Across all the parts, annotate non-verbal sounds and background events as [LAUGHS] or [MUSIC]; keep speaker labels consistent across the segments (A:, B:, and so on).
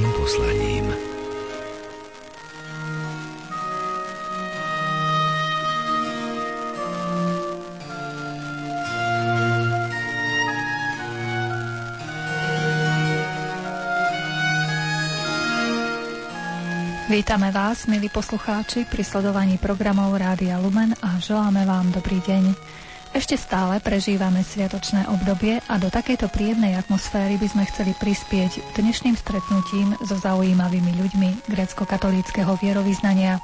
A: veľkým poslaním.
B: Vítame vás, milí poslucháči, pri sledovaní programov Rádia Lumen a želáme vám dobrý deň. Ešte stále prežívame sviatočné obdobie a do takejto príjemnej atmosféry by sme chceli prispieť dnešným stretnutím so zaujímavými ľuďmi grécko-katolíckého vierovýznania.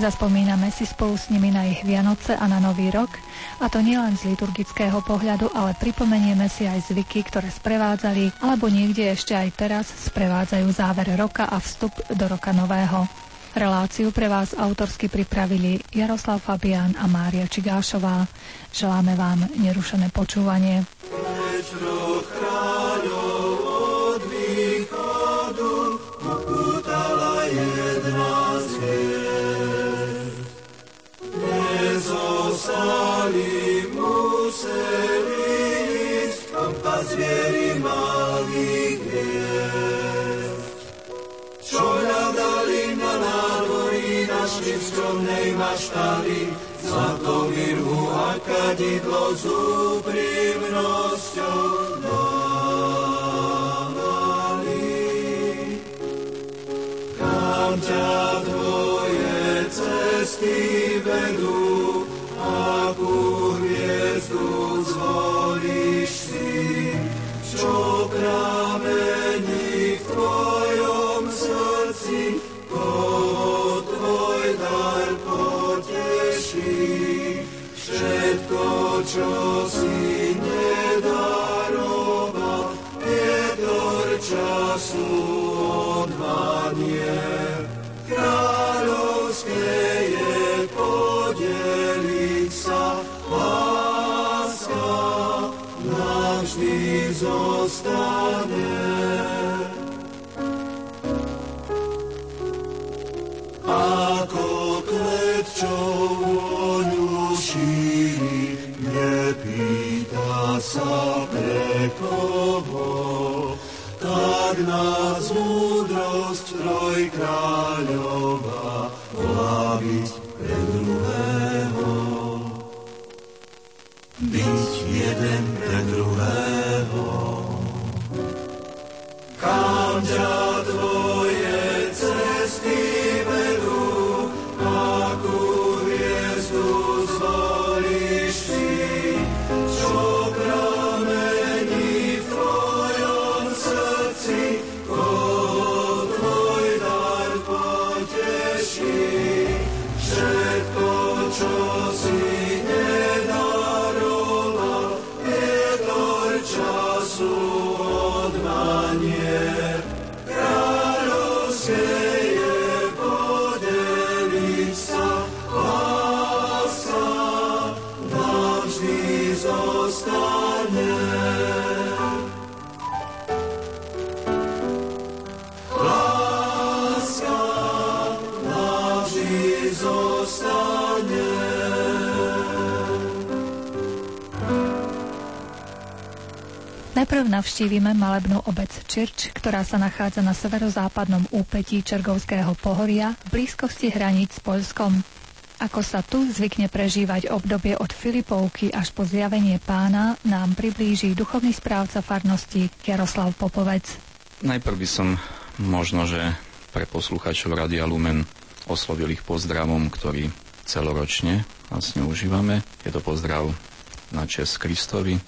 B: Zaspomíname si spolu s nimi na ich Vianoce a na Nový rok, a to nielen z liturgického pohľadu, ale pripomenieme si aj zvyky, ktoré sprevádzali, alebo niekde ešte aj teraz sprevádzajú záver roka a vstup do roka nového. Reláciu pre vás autorsky pripravili Jaroslav Fabián a Mária Čigášová. Želáme vám nerušené počúvanie.
C: Maštali, zlato mirhu a kadidlo s úprimnosťou dávali. Kam ťa tvoje cesty vedú, Všetko,
B: Najprv navštívime malebnú obec Čirč, ktorá sa nachádza na severozápadnom úpetí Čergovského pohoria v blízkosti hraníc s Poľskom. Ako sa tu zvykne prežívať obdobie od Filipovky až po zjavenie pána, nám priblíži duchovný správca farnosti Jaroslav Popovec.
D: Najprv by som možno, že pre poslucháčov Radia Lumen oslovil ich pozdravom, ktorý celoročne vlastne užívame. Je to pozdrav na čest Kristovi,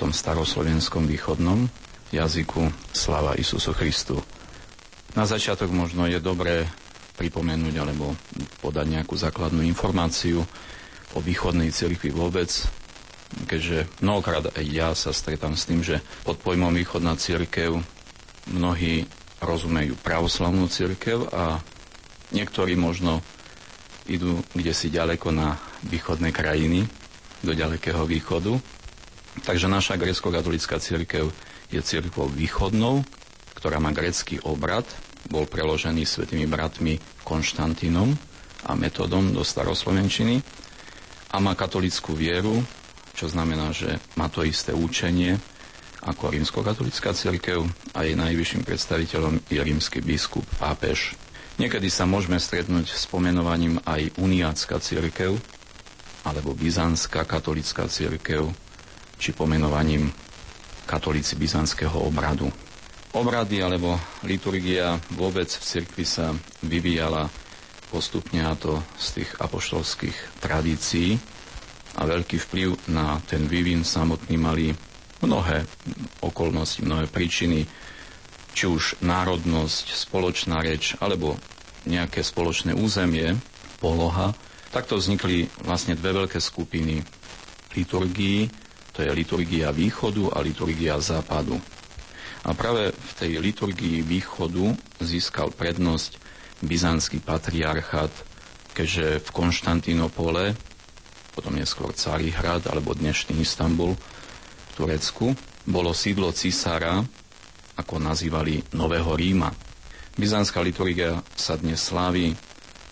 D: tom staroslovenskom východnom jazyku Slava Isusu Christu. Na začiatok možno je dobré pripomenúť alebo podať nejakú základnú informáciu o východnej cirkvi vôbec, keďže mnohokrát aj ja sa stretám s tým, že pod pojmom východná cirkev mnohí rozumejú pravoslavnú cirkev a niektorí možno idú kde si ďaleko na východné krajiny, do ďalekého východu. Takže naša grecko-katolická církev je církvou východnou, ktorá má grecký obrad, bol preložený svetými bratmi Konštantínom a metodom do staroslovenčiny a má katolickú vieru, čo znamená, že má to isté učenie ako rímskokatolická cirkev a jej najvyšším predstaviteľom je rímsky biskup, pápež. Niekedy sa môžeme stretnúť s pomenovaním aj uniácka cirkev, alebo byzantská katolická cirkev, či pomenovaním katolíci byzantského obradu. Obrady alebo liturgia vôbec v cirkvi sa vyvíjala postupne a to z tých apoštolských tradícií a veľký vplyv na ten vývin samotný mali mnohé okolnosti, mnohé príčiny, či už národnosť, spoločná reč, alebo nejaké spoločné územie, poloha, takto vznikli vlastne dve veľké skupiny liturgií, to je liturgia východu a liturgia západu. A práve v tej liturgii východu získal prednosť byzantský patriarchát, keďže v Konštantínopole, potom neskôr Carihrad alebo dnešný Istanbul, Turecku bolo sídlo cisára, ako nazývali Nového Ríma. Byzantská liturgia sa dnes slávi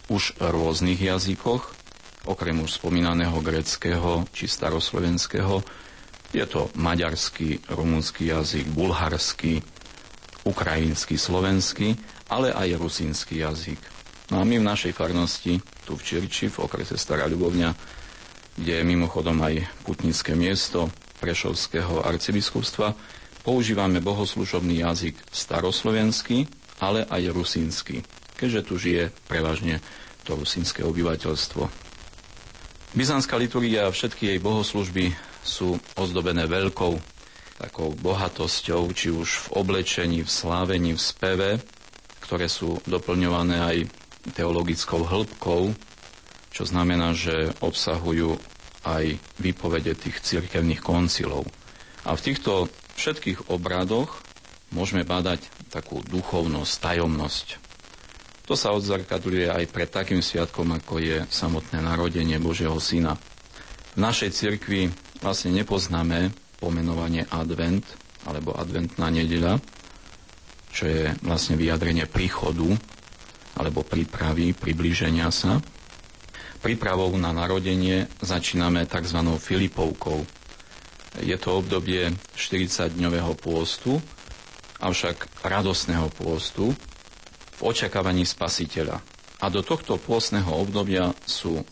D: už v rôznych jazykoch, okrem už spomínaného greckého či staroslovenského. Je to maďarský, rumunský jazyk, bulharský, ukrajinský, slovenský, ale aj rusínsky jazyk. No a my v našej farnosti, tu v Čirči, v okrese Stará Ľubovňa, kde je mimochodom aj putnické miesto, Prešovského arcibiskupstva používame bohoslužobný jazyk staroslovenský, ale aj rusínsky, keďže tu žije prevažne to rusínske obyvateľstvo. Byzantská liturgia a všetky jej bohoslužby sú ozdobené veľkou takou bohatosťou, či už v oblečení, v slávení, v speve, ktoré sú doplňované aj teologickou hĺbkou, čo znamená, že obsahujú aj výpovede tých cirkevných koncilov. A v týchto všetkých obradoch môžeme badať takú duchovnosť, tajomnosť. To sa odzrkadľuje aj pred takým sviatkom, ako je samotné narodenie Božieho Syna. V našej cirkvi vlastne nepoznáme pomenovanie advent alebo adventná nedeľa, čo je vlastne vyjadrenie príchodu alebo prípravy, priblíženia sa. Prípravou na narodenie začíname tzv. Filipovkou. Je to obdobie 40-dňového pôstu, avšak radosného pôstu v očakávaní spasiteľa. A do tohto pôstneho obdobia sú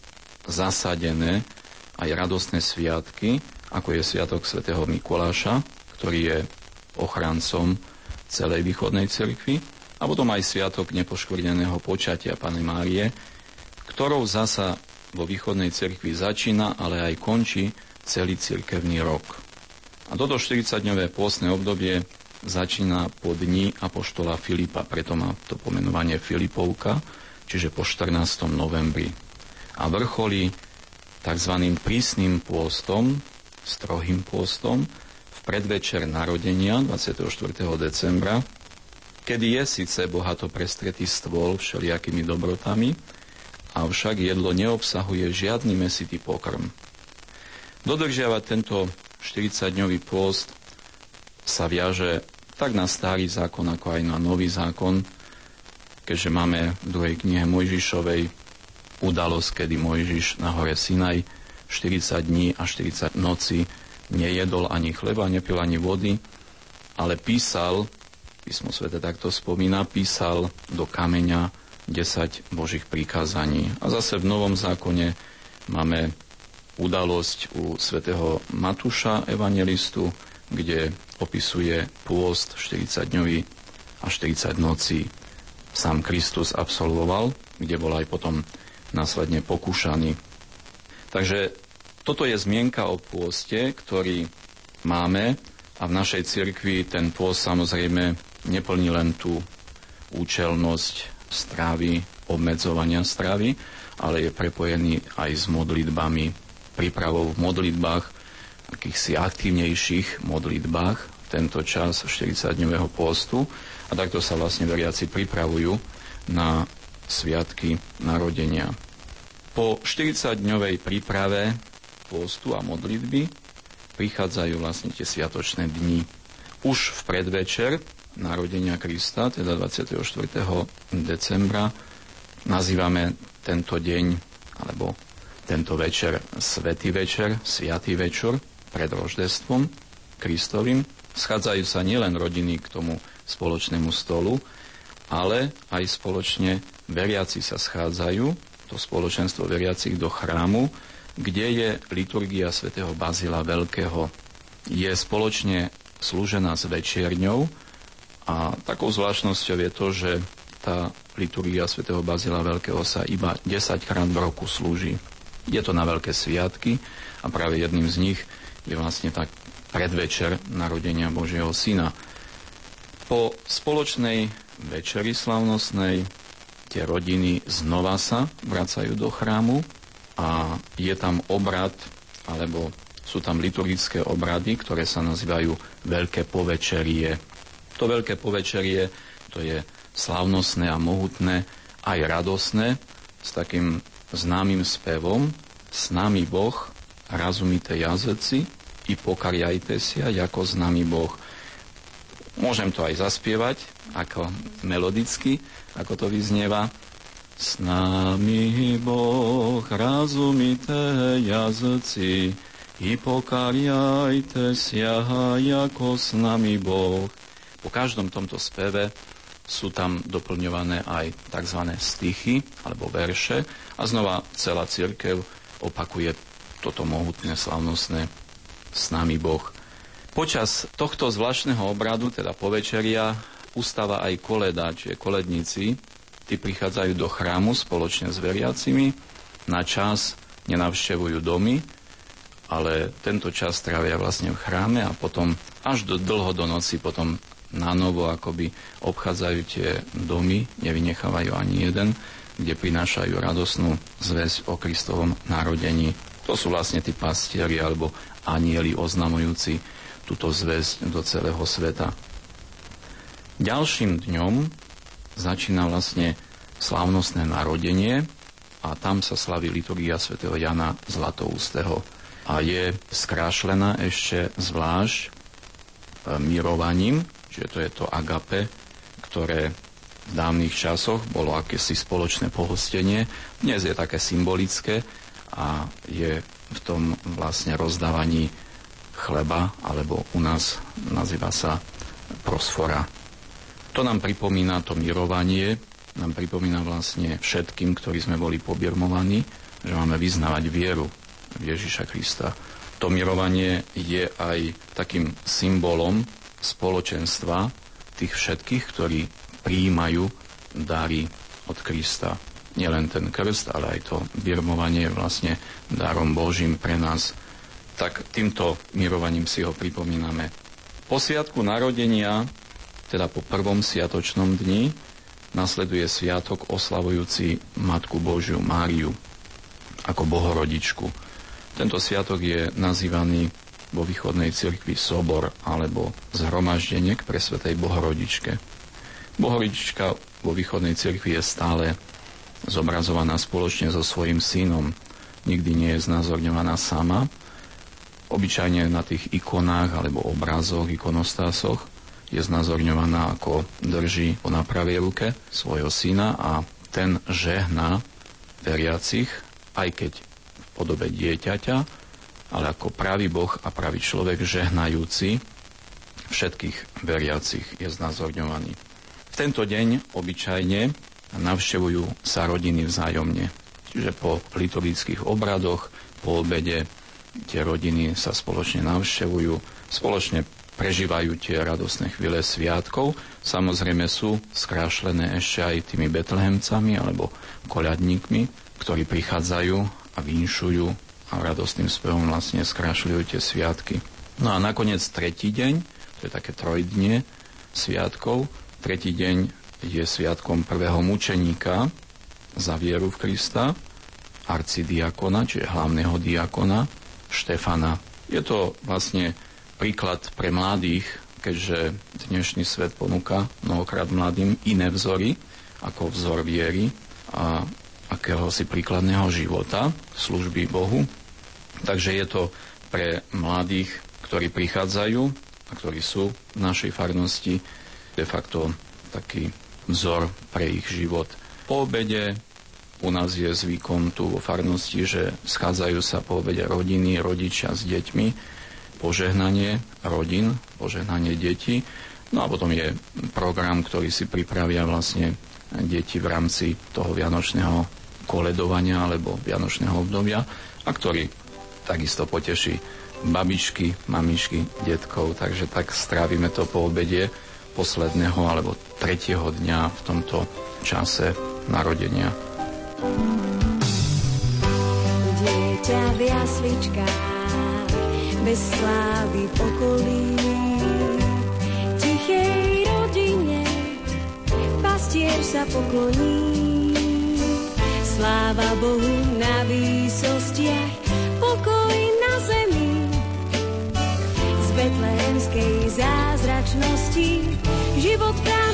D: zasadené aj radostné sviatky, ako je Sviatok svätého Mikuláša, ktorý je ochrancom celej východnej cirkvi, a potom aj Sviatok nepoškvrneného počatia Pany Márie, ktorou zasa vo východnej cirkvi začína, ale aj končí celý cirkevný rok. A toto 40-dňové pôstne obdobie začína po dni apoštola Filipa, preto má to pomenovanie Filipovka, čiže po 14. novembri. A vrcholí tzv. prísnym pôstom, strohým pôstom, v predvečer narodenia 24. decembra, kedy je síce bohato prestretý stôl všelijakými dobrotami, avšak jedlo neobsahuje žiadny mesitý pokrm. Dodržiavať tento 40-dňový pôst sa viaže tak na starý zákon, ako aj na nový zákon, keďže máme v druhej knihe Mojžišovej udalosť, kedy Mojžiš na hore Sinaj 40 dní a 40 noci nejedol ani chleba, nepil ani vody, ale písal písmo svete takto spomína, písal do kameňa 10 Božích prikázaní. A zase v Novom zákone máme udalosť u svätého Matúša, evangelistu, kde opisuje pôst 40-dňový a 40 nocí. Sám Kristus absolvoval, kde bol aj potom následne pokúšaný. Takže toto je zmienka o pôste, ktorý máme a v našej cirkvi ten pôst samozrejme neplní len tú účelnosť stravy, obmedzovania stravy, ale je prepojený aj s modlitbami, prípravou v modlitbách, akýchsi aktívnejších modlitbách v tento čas 40-dňového postu a takto sa vlastne veriaci pripravujú na sviatky narodenia. Po 40-dňovej príprave postu a modlitby prichádzajú vlastne tie sviatočné dni. Už v predvečer narodenia Krista, teda 24. decembra, nazývame tento deň alebo tento večer Svetý večer, Sviatý večer pred roždestvom Kristovým. Schádzajú sa nielen rodiny k tomu spoločnému stolu, ale aj spoločne veriaci sa schádzajú, to spoločenstvo veriacich do chrámu, kde je liturgia svätého Bazila Veľkého. Je spoločne slúžená s večierňou a takou zvláštnosťou je to, že tá liturgia svätého Bazila Veľkého sa iba 10 krát v roku slúži. Je to na veľké sviatky a práve jedným z nich je vlastne tak predvečer narodenia Božieho Syna. Po spoločnej večeri slavnostnej tie rodiny znova sa vracajú do chrámu a je tam obrad, alebo sú tam liturgické obrady, ktoré sa nazývajú Veľké povečerie. To Veľké povečerie to je slavnostné a mohutné, aj radosné, s takým známym spevom S nami Boh, razumite jazyci i pokariajte sa, ako s nami Boh. Môžem to aj zaspievať, ako melodicky, ako to vyznieva. S nami Boh, razumite jazyci i pokariajte sa, ako s nami Boh. Po každom tomto speve sú tam doplňované aj tzv. stichy alebo verše a znova celá církev opakuje toto mohutné, slavnostné s nami Boh. Počas tohto zvláštneho obradu, teda povečeria, ustáva aj koleda, čiže koledníci, tí prichádzajú do chrámu spoločne s veriacimi, na čas nenavštevujú domy, ale tento čas trávia vlastne v chráme a potom až do dlho do noci potom na novo akoby obchádzajú tie domy, nevynechávajú ani jeden, kde prinášajú radosnú zväzť o Kristovom narodení. To sú vlastne tí pastieri alebo anieli oznamujúci túto zväzť do celého sveta. Ďalším dňom začína vlastne slávnostné narodenie a tam sa slaví liturgia svätého Jana Zlatoústeho a je skrášlená ešte zvlášť e, mirovaním, Čiže to je to agape, ktoré v dávnych časoch bolo akési spoločné pohostenie. Dnes je také symbolické a je v tom vlastne rozdávaní chleba, alebo u nás nazýva sa prosfora. To nám pripomína to mirovanie, nám pripomína vlastne všetkým, ktorí sme boli pobirmovaní, že máme vyznávať vieru v Ježiša Krista. To mirovanie je aj takým symbolom spoločenstva tých všetkých, ktorí prijímajú dary od Krista. Nielen ten krst, ale aj to birmovanie je vlastne darom Božím pre nás. Tak týmto mirovaním si ho pripomíname. Po sviatku narodenia, teda po prvom sviatočnom dni, nasleduje sviatok oslavujúci Matku Božiu Máriu ako bohorodičku. Tento sviatok je nazývaný vo východnej cirkvi sobor alebo zhromaždenie k presvetej Bohorodičke. Bohorodička vo východnej cirkvi je stále zobrazovaná spoločne so svojím synom. Nikdy nie je znázorňovaná sama. Obyčajne na tých ikonách alebo obrazoch, ikonostásoch je znázorňovaná ako drží na pravej ruke svojho syna a ten žehná veriacich, aj keď v podobe dieťaťa, ale ako pravý Boh a pravý človek žehnajúci všetkých veriacich je znázorňovaný. V tento deň obyčajne navštevujú sa rodiny vzájomne. Čiže po liturgických obradoch, po obede tie rodiny sa spoločne navštevujú, spoločne prežívajú tie radosné chvíle sviatkov. Samozrejme sú skrášlené ešte aj tými betlehemcami alebo koľadníkmi, ktorí prichádzajú a vinšujú a radostným spevom vlastne skrášľujú tie sviatky. No a nakoniec tretí deň, to je také trojdnie sviatkov, tretí deň je sviatkom prvého mučeníka za vieru v Krista, arcidiakona, čiže hlavného diakona, Štefana. Je to vlastne príklad pre mladých, keďže dnešný svet ponúka mnohokrát mladým iné vzory ako vzor viery a akéhosi príkladného života, služby Bohu. Takže je to pre mladých, ktorí prichádzajú a ktorí sú v našej farnosti, de facto taký vzor pre ich život. Po obede u nás je zvykom tu vo farnosti, že schádzajú sa po obede rodiny, rodičia s deťmi. Požehnanie rodín, požehnanie detí. No a potom je program, ktorý si pripravia vlastne deti v rámci toho vianočného koledovania alebo vianočného obdobia a ktorý takisto poteší babičky, mamičky, detkov, takže tak strávime to po obede posledného alebo tretieho dňa v tomto čase narodenia.
A: Dieťa v jasličkách, bez slávy v okolí, tichej rodine, pastier sa pokloní. Sláva Bohu na výsostiach, pokoj na zemi, z betlehemskej zázračnosti život pramení.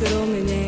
A: Skromne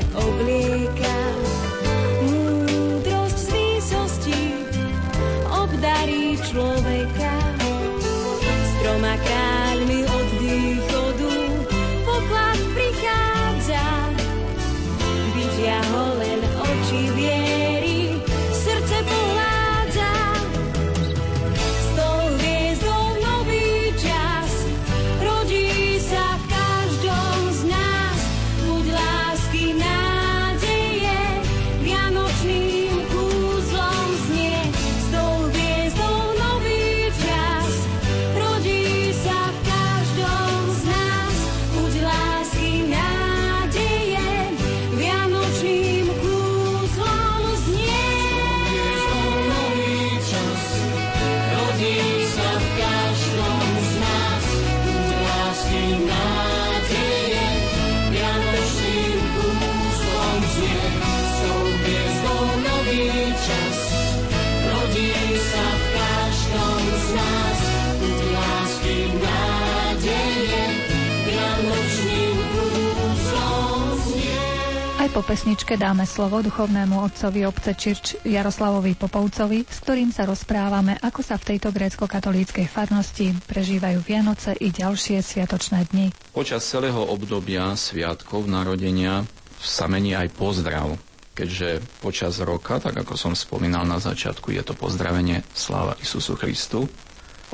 B: pesničke dáme slovo duchovnému otcovi obce Čirč Jaroslavovi Popovcovi, s ktorým sa rozprávame, ako sa v tejto grécko-katolíckej farnosti prežívajú Vianoce i ďalšie sviatočné dni.
D: Počas celého obdobia sviatkov narodenia sa mení aj pozdrav, keďže počas roka, tak ako som spomínal na začiatku, je to pozdravenie Sláva Isusu Christu,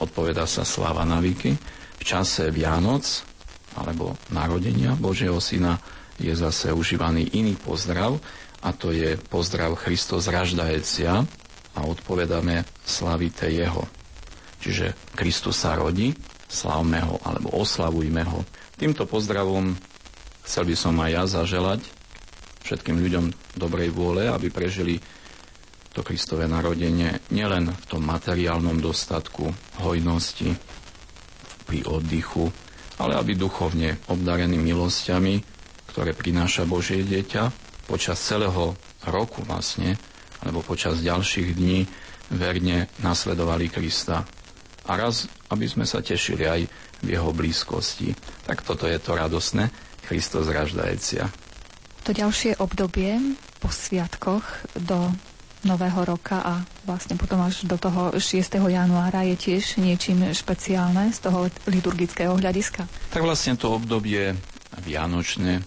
D: odpoveda sa Sláva na. V čase Vianoc alebo narodenia Božieho Syna je zase užívaný iný pozdrav a to je pozdrav Christos raždajecia a odpovedáme slavite jeho. Čiže Kristus sa rodí, slavme ho alebo oslavujme ho. Týmto pozdravom chcel by som aj ja zaželať všetkým ľuďom dobrej vôle, aby prežili to Kristové narodenie nielen v tom materiálnom dostatku, hojnosti, pri oddychu, ale aby duchovne obdarení milosťami ktoré prináša Božie dieťa počas celého roku vlastne, alebo počas ďalších dní verne nasledovali Krista. A raz, aby sme sa tešili aj v jeho blízkosti. Tak toto je to radosné, Kristus raždajecia.
B: To ďalšie obdobie po sviatkoch do Nového roka a vlastne potom až do toho 6. januára je tiež niečím špeciálne z toho liturgického hľadiska.
D: Tak vlastne to obdobie vianočné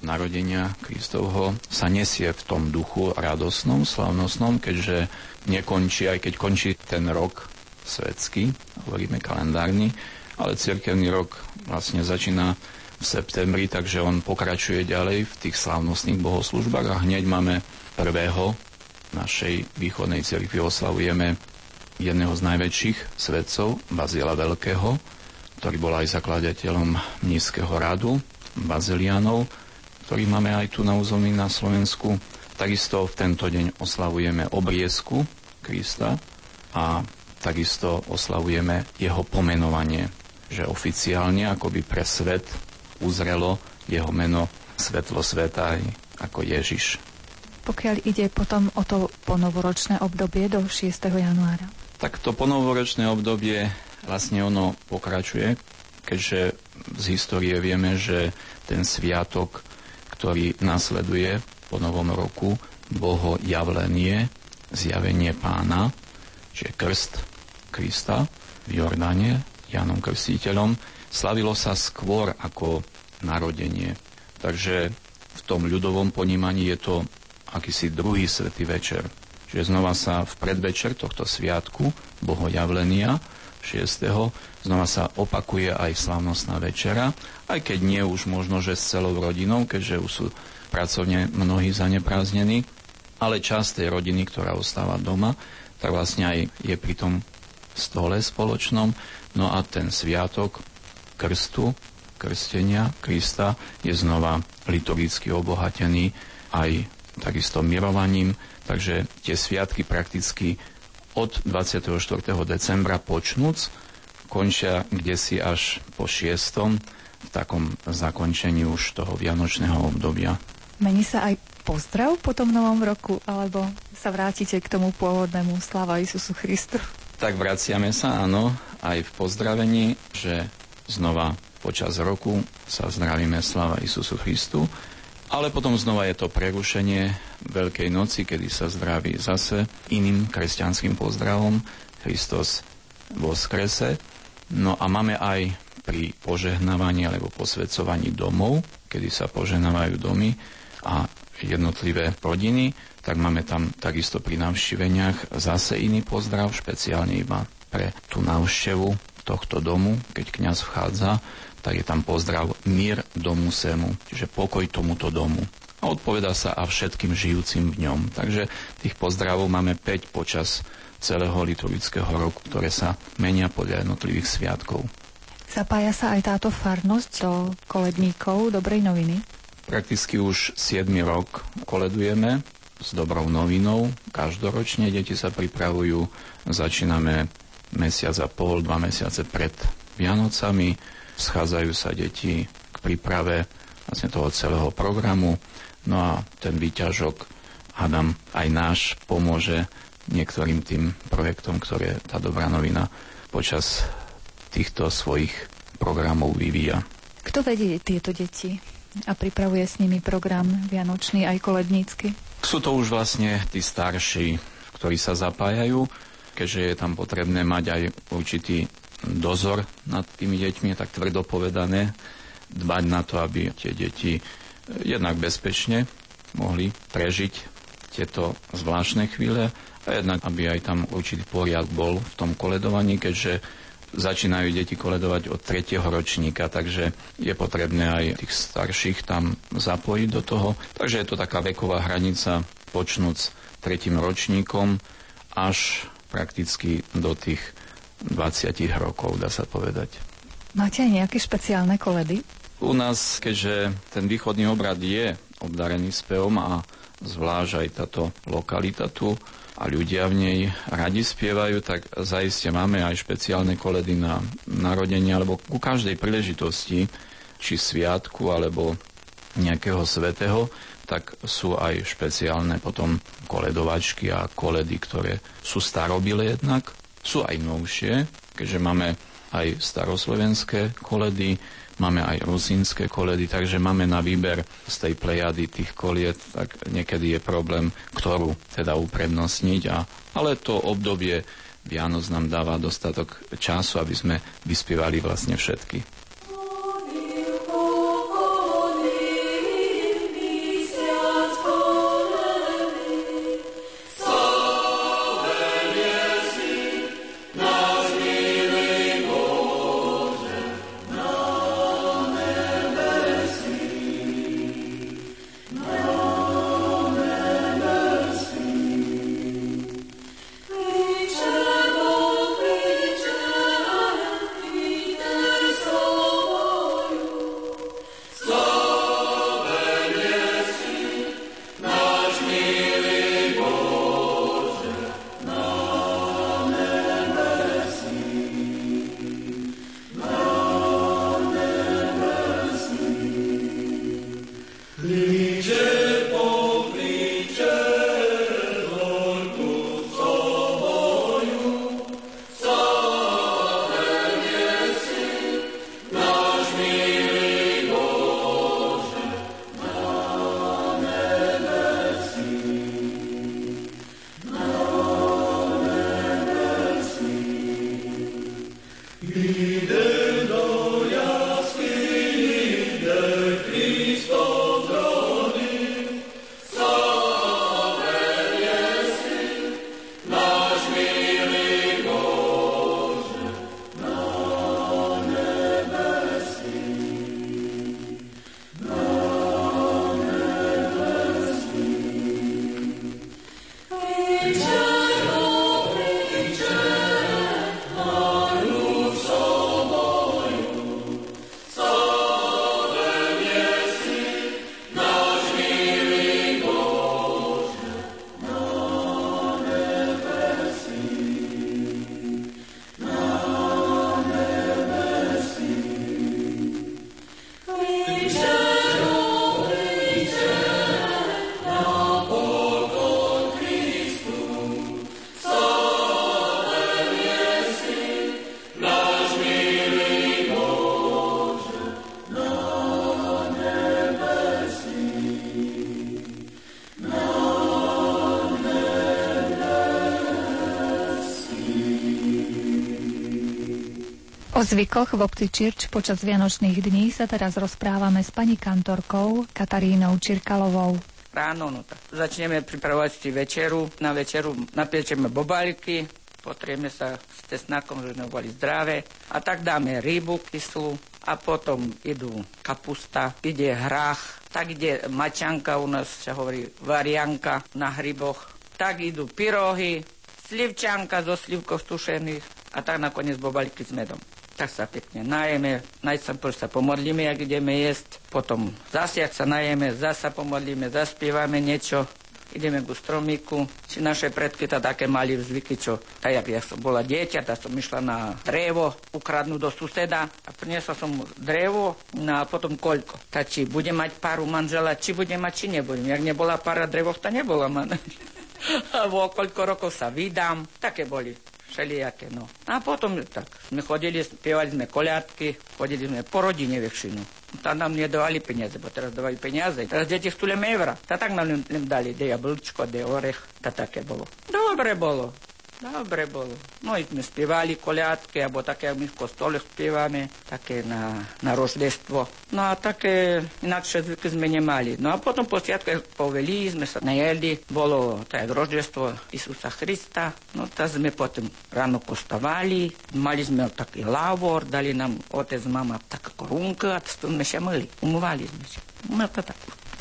D: narodenia Kristovho sa nesie v tom duchu radosnom, slavnostnom, keďže nekončí, aj keď končí ten rok svetský, hovoríme kalendárny, ale cirkevný rok vlastne začína v septembri, takže on pokračuje ďalej v tých slávnostných bohoslužbách a hneď máme prvého našej východnej cirkvi oslavujeme jedného z najväčších svetcov, Bazila Veľkého, ktorý bol aj zakladateľom Nízkeho radu, Bazilianov, ktorý máme aj tu na území na Slovensku. Takisto v tento deň oslavujeme obriezku Krista a takisto oslavujeme jeho pomenovanie, že oficiálne akoby pre svet uzrelo jeho meno svetlo sveta ako Ježiš.
B: pokiaľ ide potom o to ponovoročné obdobie do 6. januára?
D: Tak to ponovoročné obdobie vlastne ono pokračuje, keďže z histórie vieme, že ten sviatok, ktorý nasleduje po novom roku, boho javlenie, zjavenie pána, čiže krst Krista v Jordáne, Janom Krstiteľom, slavilo sa skôr ako narodenie. Takže v tom ľudovom ponímaní je to akýsi druhý svetý večer. Čiže znova sa v predvečer tohto sviatku bohojavlenia 6. znova sa opakuje aj slavnostná večera, aj keď nie už možno, že s celou rodinou, keďže už sú pracovne mnohí zaneprázdnení, ale časť tej rodiny, ktorá ostáva doma, tak vlastne aj je pri tom stole spoločnom. No a ten sviatok krstu, krstenia Krista je znova liturgicky obohatený aj takisto mirovaním, takže tie sviatky prakticky od 24. decembra počnúc končia kde si až po 6. v takom zakončení už toho vianočného obdobia.
B: Mení sa aj pozdrav po tom novom roku, alebo sa vrátite k tomu pôvodnému Sláva Isusu Christu?
D: Tak vraciame sa, áno, aj v pozdravení, že znova počas roku sa zdravíme Sláva Isusu Christu ale potom znova je to prerušenie Veľkej noci, kedy sa zdraví zase iným kresťanským pozdravom Kristus vo skrese. No a máme aj pri požehnávaní alebo posvedcovaní domov, kedy sa požehnávajú domy a jednotlivé rodiny, tak máme tam takisto pri navštíveniach zase iný pozdrav, špeciálne iba pre tú návštevu tohto domu, keď kňaz vchádza tak je tam pozdrav Mír domu sému, čiže pokoj tomuto domu. A odpoveda sa a všetkým žijúcim v ňom. Takže tých pozdravov máme 5 počas celého liturgického roku, ktoré sa menia podľa jednotlivých sviatkov.
B: Zapája sa aj táto farnosť do koledníkov Dobrej noviny?
D: Prakticky už 7 rok koledujeme s dobrou novinou. Každoročne deti sa pripravujú. Začíname mesiac a pol, dva mesiace pred Vianocami schádzajú sa deti k príprave vlastne toho celého programu. No a ten výťažok, hádam, aj náš pomôže niektorým tým projektom, ktoré tá dobrá novina počas týchto svojich programov vyvíja.
B: Kto vedie tieto deti a pripravuje s nimi program Vianočný aj kolednícky?
D: Sú to už vlastne tí starší, ktorí sa zapájajú, keďže je tam potrebné mať aj určitý dozor nad tými deťmi, tak tvrdo povedané, dbať na to, aby tie deti eh, jednak bezpečne mohli prežiť tieto zvláštne chvíle a jednak, aby aj tam určitý poriad bol v tom koledovaní, keďže začínajú deti koledovať od tretieho ročníka, takže je potrebné aj tých starších tam zapojiť do toho. Takže je to taká veková hranica počnúc tretím ročníkom až prakticky do tých 20 rokov, dá sa povedať.
B: Máte aj nejaké špeciálne koledy?
D: U nás, keďže ten východný obrad je obdarený spevom a zvlášť aj táto lokalita tu a ľudia v nej radi spievajú, tak zaiste máme aj špeciálne koledy na narodenie alebo ku každej príležitosti, či sviatku alebo nejakého svetého, tak sú aj špeciálne potom koledovačky a koledy, ktoré sú starobile jednak sú aj novšie, keďže máme aj staroslovenské koledy, máme aj rusínske koledy, takže máme na výber z tej plejady tých koliet, tak niekedy je problém, ktorú teda uprednostniť. A, ale to obdobie Vianoc nám dáva dostatok času, aby sme vyspievali vlastne všetky.
B: Zvykoch v obci Čirč počas Vianočných dní sa teraz rozprávame s pani kantorkou Katarínou Čirkalovou.
E: Ráno, no tak začneme pripravovať si večeru. Na večeru napiečeme bobalky, potrieme sa s cesnakom, že sme boli zdravé. A tak dáme rybu kyslú a potom idú kapusta, ide hrách, tak ide mačanka, u nás sa hovorí varianka na hryboch, tak idú pyrohy, slivčanka zo slivkov tušených a tak nakoniec bobalky s medom tak sa pekne najeme, najprv sa pomodlíme, ak ideme jesť, potom zase, ak sa najeme, zase sa pomodlíme, zaspievame niečo, ideme ku stromíku. Či naše predky to také mali zvyky, čo, tak jak ja som bola dieťa, tak som išla na drevo, ukradnúť do suseda a priniesla som drevo no a potom koľko. Tak či bude mať paru manžela, či bude mať, či nebudem. Jak nebola para drevov, to nebola man. [LAUGHS] a vo koľko rokov sa vydám. Také boli všelijaké, no. A potom tak sme chodili, spievali sme koliatky, chodili sme po rodine väčšinu. Tam nám nedávali peniaze, bo teraz dávali peniaze. Teraz deti chcú len evra. Tak tak nám len dali, de jablčko, de orech, to také bolo. Dobre bolo. Dobre bolo. No i sme spievali koliatky, alebo také, my v kostole spievame, také na, na roždestvo. No a také inakšie zvyky sme nemali. No a potom po sviatke poveli, sme sa najeli, bolo tak roždestvo Isusa Krista. No tak sme potom ráno postavali, mali sme taký lavor, dali nám otec, mama taká korunka, a to sme sa myli, umývali sme sa. No to tak.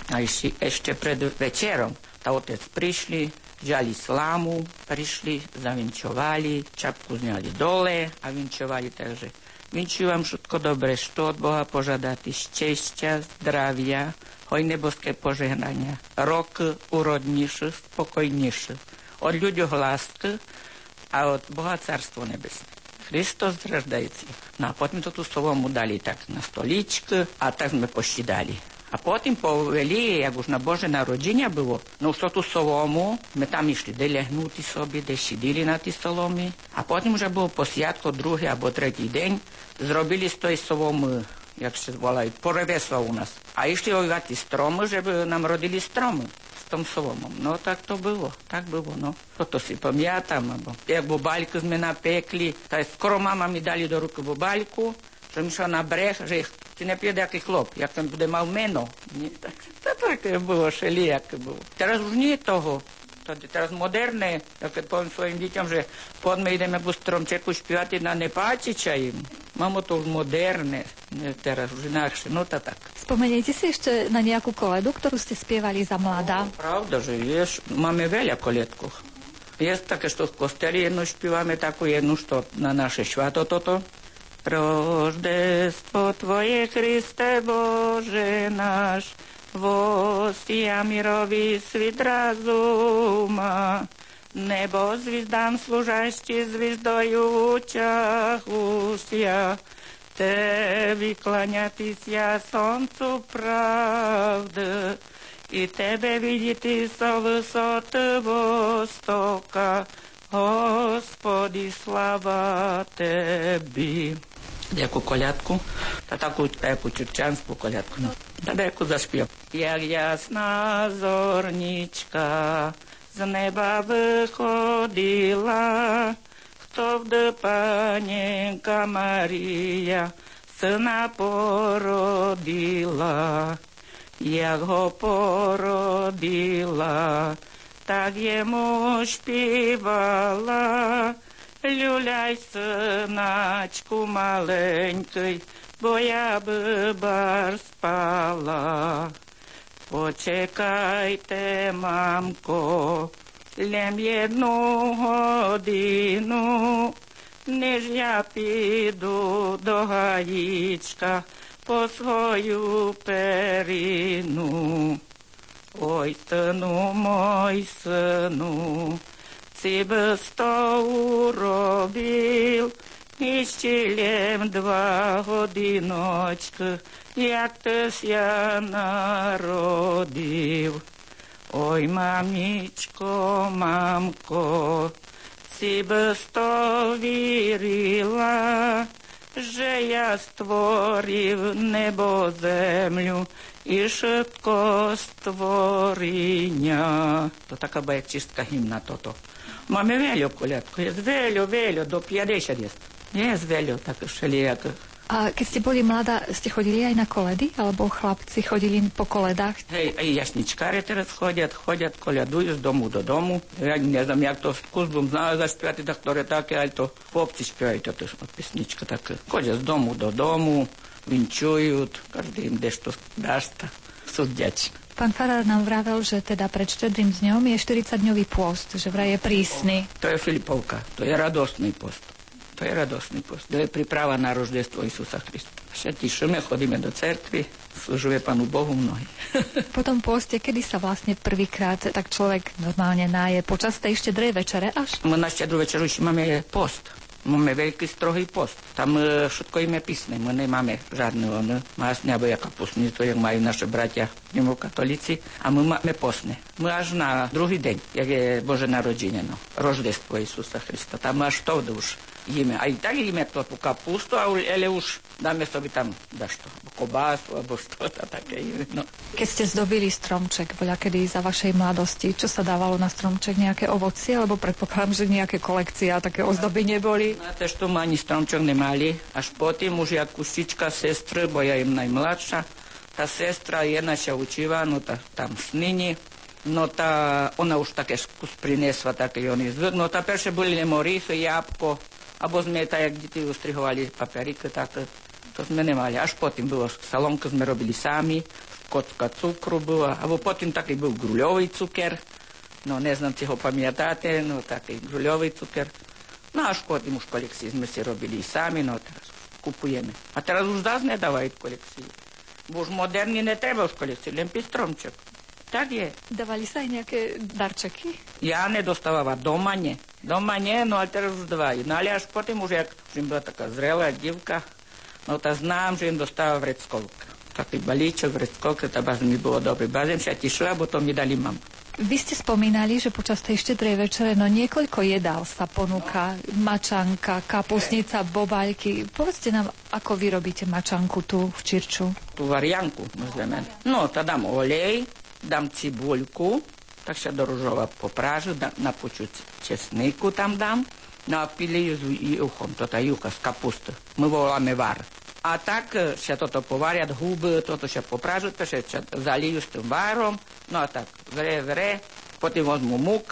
E: A ešte, ešte pred večerom, tá otec prišli, Žali slámu, prišli, zavinčovali, čapku zňali dole a vinčovali, takže vinčujem všetko dobre, što od Boha požadati, šťastia, zdravia, hojné boské požehnania, rok urodnejší, spokojnejší, od ľuďoch lásky a od Boha carstvo nebesné. Hristos zraždajúci. No a potom to tu slovo mu dali tak na stoličku a tak sme A потім повели, як уж на Боже народження було, ну що ту солому, ми там йшли, де лягнути собі, де сиділи на тій соломі. А потім вже було посвятко, другий або третій день, зробили з тої соломи, як ще зволають, поревесло у нас. А йшли овівати строми, щоб нам родили строми з тим соломом. Ну так то було, так було, ну. То, си пам'ятам, або як бубальку ми напекли, та скоро мама ми дали до руки бубальку, tym szła na brzeg, że ich, ty nie pijesz jaki chlop, jak tam będę miał meno. Nie? To, to takie było, szelijakie było. Teraz już nie того. Тоді зараз модерне, як я повім своїм дітям, вже пон ми йдемо якусь тромчеку співати на Непатіча їм. Мамо, то ж модерне, не teraz już inaczej, no to tak.
B: Wspomnijcie sobie jeszcze na niejaką koledu, którą ste śpiewali za młoda.
E: No, prawda, że jest, mamy wiele koledków. Jest takie, że w kościele jedną śpiewamy, taką jedną, że na nasze świato to to. Рождество Твое, Христе Боже наш, Востия мирові світ разума, Небо звіздам служащі звіздою в очах уся, Тебі кланятися сонцу правди, І Тебе видіти со висоти востока, Господи, слава Тебі. Яку колядку, та таку яку чурчанську колядку. Та деяку заспів. Як ясна зорнічка з неба виходила, хто вде паненька Марія, сина породила, як го породила, так йому співала. Люляй, синачку маленький, бо я би бар спала. Почекайте, мамко, лем годину, неж я піду до гаїчка по свою перину. Ой, сину мой сину, si by sto urobil, Iścielem dwa godinoczki, jak to się narodił. Oj, mamiczko, mamko, si by sto wierila, Же я створив небо землю і швидко створіння. То така баячистка гімна то-то. Маме велю колядку, я звелю, велю, до 50 є. Я з так шаліяк
B: A keď ste boli mladá, ste chodili aj na koledy? Alebo chlapci chodili po koledách?
E: Hej, aj jasničkáre teraz chodiat, chodiat, koľadujú z domu do domu. Ja neviem, jak to skús bom znala zaspievať, tak ktoré také, ale to chlopci spievajú, to je pesnička také. Chodia z domu do domu, vinčujú, každý im dešto dásta, sú vďační.
B: Pán Farár nám vravel, že teda pred štedrým dňom je 40-dňový post, že vraj je prísny.
E: To je Filipovka, to je radostný post. To je radosný post. To je príprava na roždestvo Isusa Krista. Všetci šume, chodíme do certvy, služuje Panu Bohu mnohí. [LAUGHS]
B: po tom poste, kedy sa vlastne prvýkrát tak človek normálne náje? Počas tej štedrej večere až?
E: My na štedrú večeru máme post. Máme veľký strohý post. Tam e, všetko im je písne. My nemáme žiadne on, masne, alebo jaká postnicu, jak majú naše bratia katolíci. A my máme postne. My až na druhý deň, jak je Bože narodenie, no, roždestvo Isusa Krista. Tam až to už jíme. Aj tak jíme to tú kapustu, ale už dáme sobie tam dašto, kobásu, alebo što to také jíme. No.
B: Keď ste zdobili stromček, voľa kedy za vašej mladosti, čo sa dávalo na stromček, nejaké ovocie, alebo predpokladám, že nejaké kolekcie a také ozdoby neboli?
E: Na to, što ma ani stromček nemali. Až potom už ja kustička sestry, bo ja im najmladša, tá sestra jedna sa učíva, no tá, tam snini, no tá, ona už také skús prinesla také oni. No tá perše boli lemoriso, jabko, Або з так як діти устригували паперіки, так е, то ми не мали. Аж потім було соломки, ми робили самі, коцка цукру була, або потім такий був грульовий цукер. Ну, не знам, чи його пам'ятати, ну такий грульовий цукер. Ну, аж потім уж колекції ми всі робили самі, ну так, купуємо. А зараз уж зараз не давають колекції. Бо ж модерні не треба ж
B: колекції, лим пістромчик. Так є.
E: Давали сай ніякі дарчики? Я не доставала, дома ні. Doma nie, no ale teraz už dávajú. No ale až potom už, jak im bola taká zrelá divka, no to znám, že im dostáva vreckovka. Taký balíček vreckovka, to mi bolo dobrý. Bazem sa tešila, bo to mi dali mama.
B: Vy ste spomínali, že počas tej štedrej večere no niekoľko jedál sa ponúka. Mačanka, kapusnica, bobaľky. Povedzte nám, ako vy robíte mačanku tu v Čirču?
E: Tú varianku, môžeme. No, to dám olej, dám cibuľku, tak sa do ružova poprážu, na počuť česniku tam dám, no a pili s juchom, toto jucha z kapusty. My voláme var. A tak sa toto povaria, huby, toto sa poprážu, to sa zalijú s tým várom, no a tak vre, vre, potom vezmu muk,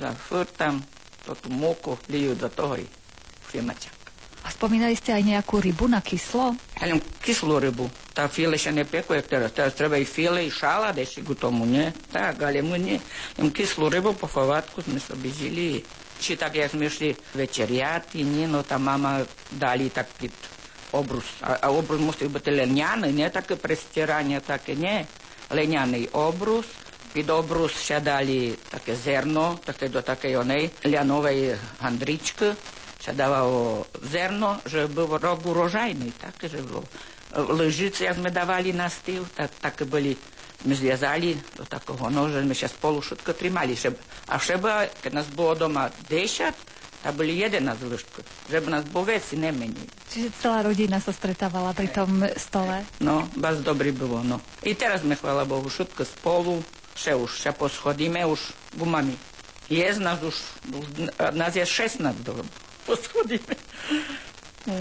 E: zafrtam, toto muku, lijú do toho i frimačak
B: A spomínali ste aj nejakú rybu na kyslo?
E: Ja kyslú rybu. Tá file sa nepekuje teraz. Teraz treba i file, i šalát ešte k tomu, nie? Tak, ale my nie. Jem kyslú rybu po favátku sme sobie žili. Či tak, jak sme šli večeriati, nie? No tá mama dali tak pід obrus. A, a obrus musí byť lenianý, nie také prestieranie, také nie. Lenianý obrus, pід обрус ще дали таке зерно, таке до такої оней лянової гандрички, sa dávalo zerno, že byl rok urojajný, tak, že bolo. Ležice, jak sme dávali na stýl, tak, tak boli, my zviazali do takého noža, sme sa spolu všetko trimali. Šeb, a šeba, keď nás bolo doma 10, a boli 11 lúžkov, že by nás bolo veci nemenej.
B: Čiže celá rodina sa stretávala pri tom stole?
E: No, vás dobrý bolo, no. I teraz sme, chvála Bohu, všetko spolu, še už sa poschodíme, už gumami. Je nás už, už nás je 16 doma poschodíme.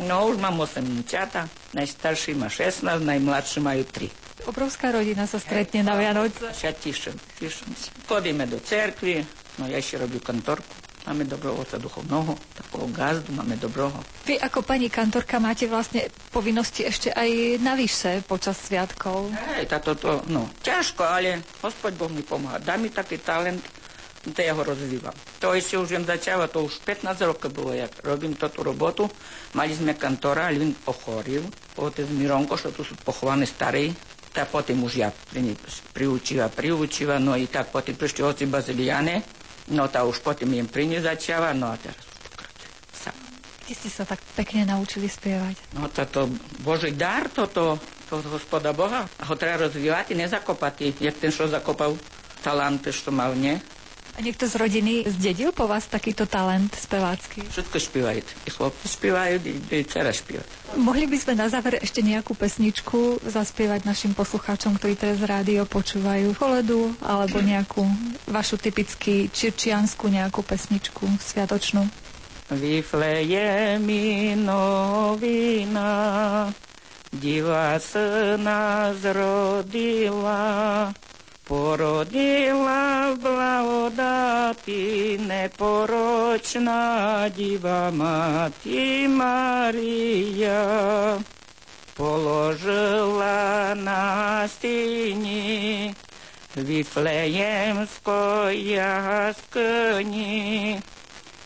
E: No, už mám 8 dňaťata, najstarší má 16, najmladší majú 3.
B: Obrovská rodina sa stretne na Vianoce.
E: Ja tišem si. Chodíme do cerkvy, no ja ešte robím kantorku. Máme dobrého oca duchovného, takého gazdu, máme dobrého.
B: Vy ako pani kantorka máte vlastne povinnosti ešte aj navyše počas sviatkov.
E: Hej, táto to, no, ťažko, ale Hospod Boh mi pomáha. Dá mi taký talent, ja ho rozvívam. To ešte už viem začala, to už 15 rokov bolo, jak robím túto robotu. Mali sme kantora, ale on ochoril. Otec Mironko, čo tu sú pochované starí, tak potom už ja priučíva, priučíva, no i tak potom prišli oci Baziliane, no tá už potom im pri začala, no a teraz už
B: Sam. Kde ste sa tak pekne naučili spievať?
E: No toto Boží dar, toto, to hospoda Boha. A ho treba rozvíjať, nezakopať, jak ten, čo zakopal talent, čo mal, nie?
B: A niekto z rodiny zdedil po vás takýto talent spevácky?
E: Všetko spievajú. I chlopci spievajú, i dcera spieva.
B: Mohli by sme na záver ešte nejakú pesničku zaspievať našim poslucháčom, ktorí teraz rádio počúvajú koledu, alebo nejakú vašu typicky čirčiansku nejakú pesničku sviatočnú?
F: Viflejemi novina, diva syna zrodila, Породила в благодаті непорочна діва Мати Марія, положила на стіні Віфлеємської яскині.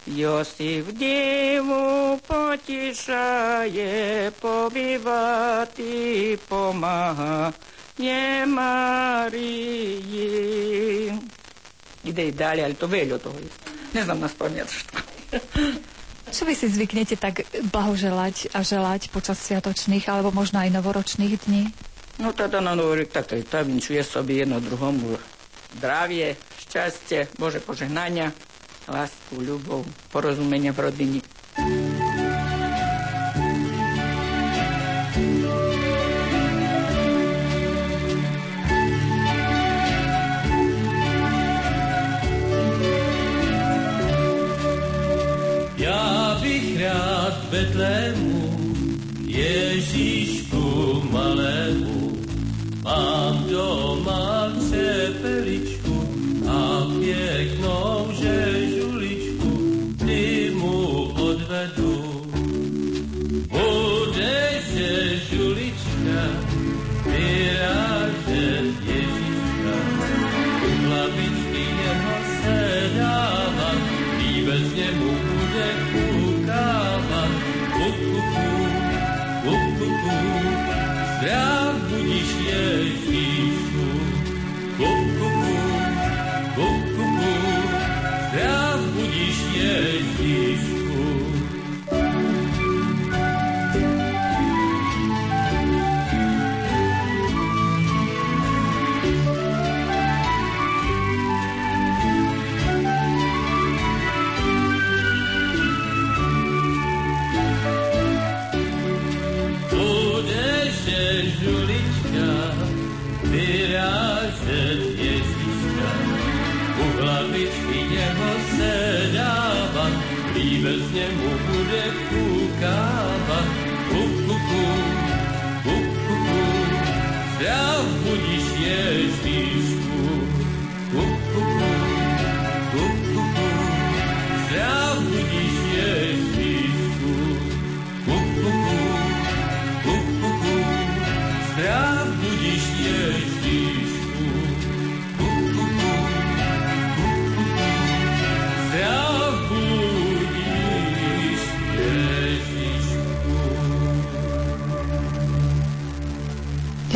F: Йосиф діву потішає побівати помага. Mariji. Ide i dalje, ali to veljo to je. Ne znam nas pamet što.
B: Čo vy si zvyknete tak blahoželať a želať počas sviatočných alebo možno aj novoročných dní?
F: No teda na novorik tak tajvinčuje sobie jedno druhomu zdravie, šťastie, Bože požehnania, lásku, ľubov, porozumenie v rodine.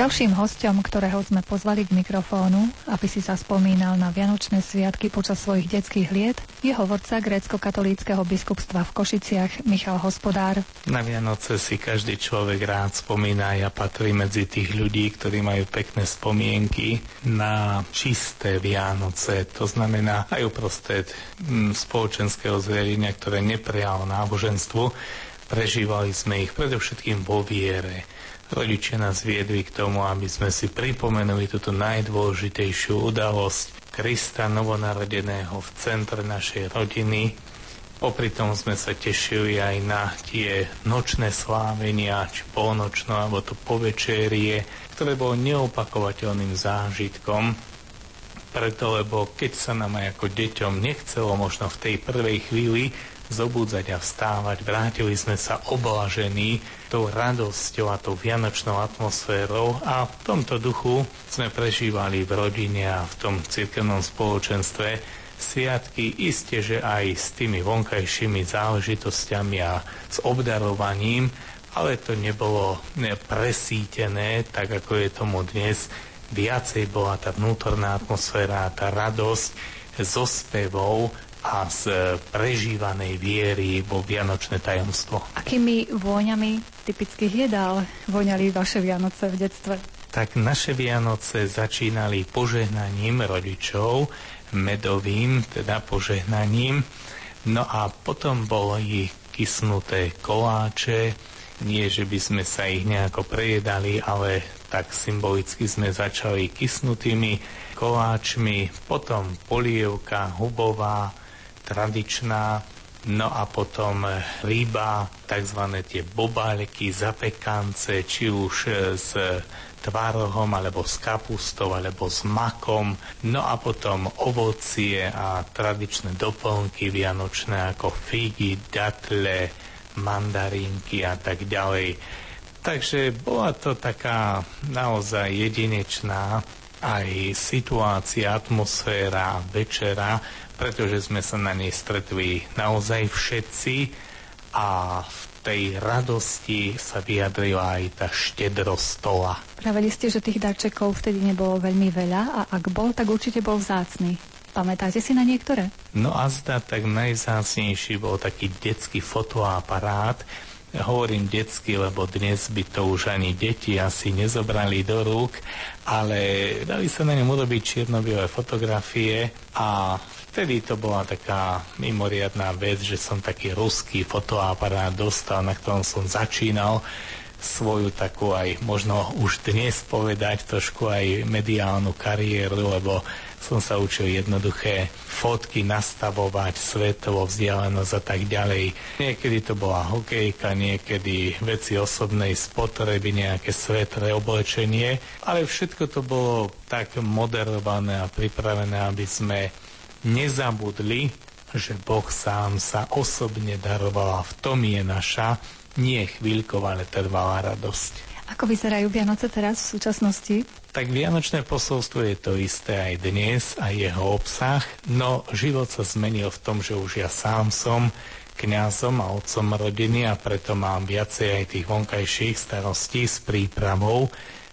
B: Ďalším hostom, ktorého sme pozvali k mikrofónu, aby si sa spomínal na Vianočné sviatky počas svojich detských liet, je hovorca grécko-katolíckého biskupstva v Košiciach Michal Hospodár.
G: Na Vianoce si každý človek rád spomína. Ja patrí medzi tých ľudí, ktorí majú pekné spomienky na čisté Vianoce. To znamená aj uprostred mm, spoločenského zverenia, ktoré neprejalo náboženstvu. Prežívali sme ich predovšetkým vo viere. Rodičia nás viedli k tomu, aby sme si pripomenuli túto najdôležitejšiu udalosť Krista novonarodeného v centre našej rodiny. Popri tom sme sa tešili aj na tie nočné slávenia, či polnočno, alebo to povečerie, ktoré bolo neopakovateľným zážitkom. Preto, lebo keď sa nám aj ako deťom nechcelo možno v tej prvej chvíli zobúdzať a vstávať, vrátili sme sa oblažení tou radosťou a tou vianočnou atmosférou a v tomto duchu sme prežívali v rodine a v tom cirkevnom spoločenstve sviatky isté, že aj s tými vonkajšími záležitosťami a s obdarovaním, ale to nebolo presítené, tak ako je tomu dnes. Viacej bola tá vnútorná atmosféra, tá radosť zo spevov a z prežívanej viery vo Vianočné tajomstvo.
B: Akými vôňami typických jedál voňali vaše Vianoce v detstve?
G: Tak naše Vianoce začínali požehnaním rodičov, medovým, teda požehnaním. No a potom boli kysnuté koláče, nie, že by sme sa ich nejako prejedali, ale tak symbolicky sme začali kysnutými koláčmi, potom polievka hubová, tradičná, no a potom ryba, tzv. tie bobálky, zapekance, či už s tvárohom, alebo s kapustou, alebo s makom. No a potom ovocie a tradičné doplnky vianočné ako figy, datle, mandarínky a tak ďalej. Takže bola to taká naozaj jedinečná aj situácia, atmosféra večera, pretože sme sa na nej stretli naozaj všetci a v tej radosti sa vyjadrila aj tá štedrosť stola.
B: Pravili ste, že tých darčekov vtedy nebolo veľmi veľa a ak bol, tak určite bol vzácný. Pamätáte si na niektoré?
G: No a zdá tak najzácnejší bol taký detský fotoaparát, Hovorím detsky, lebo dnes by to už ani deti asi nezobrali do rúk, ale dali sa na ňom urobiť čierno-biele fotografie a vtedy to bola taká mimoriadná vec, že som taký ruský fotoaparát dostal, na ktorom som začínal svoju takú aj možno už dnes povedať trošku aj mediálnu kariéru, lebo som sa učil jednoduché fotky nastavovať, svetlo, vzdialenosť a tak ďalej. Niekedy to bola hokejka, niekedy veci osobnej spotreby, nejaké svetré oblečenie, ale všetko to bolo tak moderované a pripravené, aby sme nezabudli, že Boh sám sa osobne daroval a v tom je naša nie chvíľková, ale trvalá radosť.
B: Ako vyzerajú Vianoce teraz v súčasnosti?
G: Tak Vianočné posolstvo je to isté aj dnes, aj jeho obsah, no život sa zmenil v tom, že už ja sám som kňazom a otcom rodiny a preto mám viacej aj tých vonkajších starostí s prípravou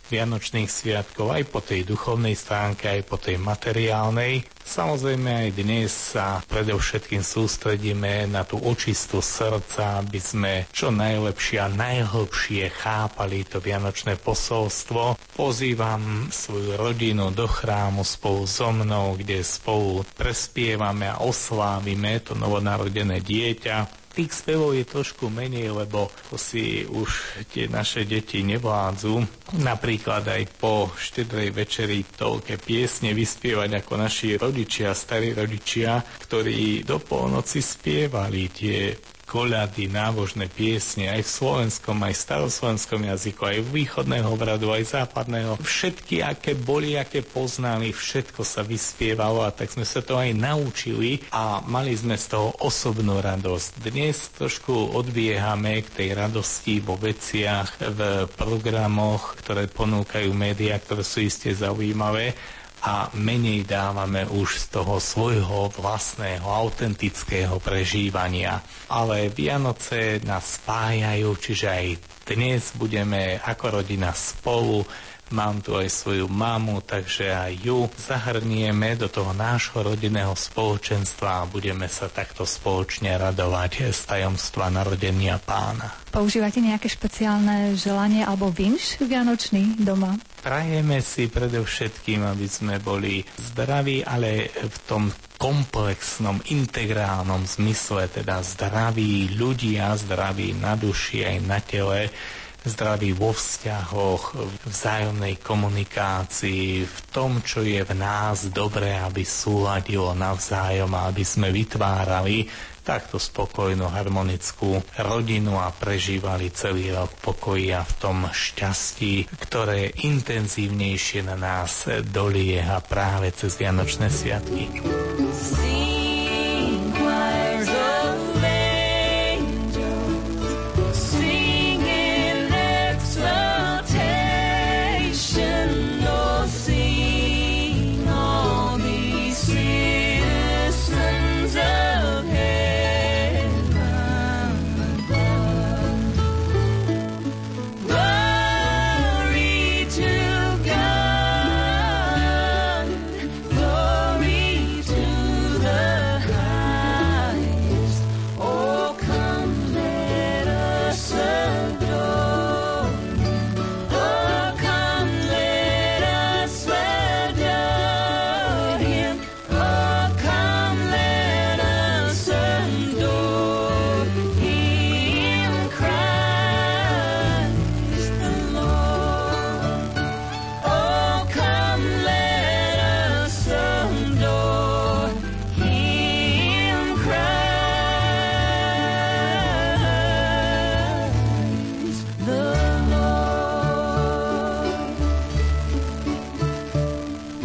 G: Vianočných sviatkov aj po tej duchovnej stránke, aj po tej materiálnej. Samozrejme aj dnes sa predovšetkým sústredíme na tú očistú srdca, aby sme čo najlepšie a najhlbšie chápali to Vianočné posolstvo. Pozývam svoju rodinu do chrámu spolu so mnou, kde spolu prespievame a oslávime to novonarodené dieťa tých spevov je trošku menej, lebo to si už tie naše deti nevládzu. Napríklad aj po štedrej večeri toľké piesne vyspievať ako naši rodičia, starí rodičia, ktorí do polnoci spievali tie koľady, nábožné piesne aj v slovenskom, aj v staroslovenskom jazyku, aj východného obradu, aj západného. Všetky, aké boli, aké poznali, všetko sa vyspievalo a tak sme sa to aj naučili a mali sme z toho osobnú radosť. Dnes trošku odbiehame k tej radosti vo veciach, v programoch, ktoré ponúkajú médiá, ktoré sú iste zaujímavé, a menej dávame už z toho svojho vlastného, autentického prežívania. Ale Vianoce nás spájajú, čiže aj dnes budeme ako rodina spolu Mám tu aj svoju mamu, takže aj ju zahrnieme do toho nášho rodinného spoločenstva a budeme sa takto spoločne radovať z tajomstva narodenia pána.
B: Používate nejaké špeciálne želanie alebo vinš vianočný doma?
G: Prajeme si predovšetkým, aby sme boli zdraví, ale v tom komplexnom, integrálnom zmysle, teda zdraví ľudia, zdraví na duši aj na tele, zdraví vo vzťahoch, v vzájomnej komunikácii, v tom, čo je v nás dobré, aby súladilo navzájom a aby sme vytvárali takto spokojnú, harmonickú rodinu a prežívali celý rok pokoji v tom šťastí, ktoré intenzívnejšie na nás dolieha práve cez Vianočné sviatky.
B: Na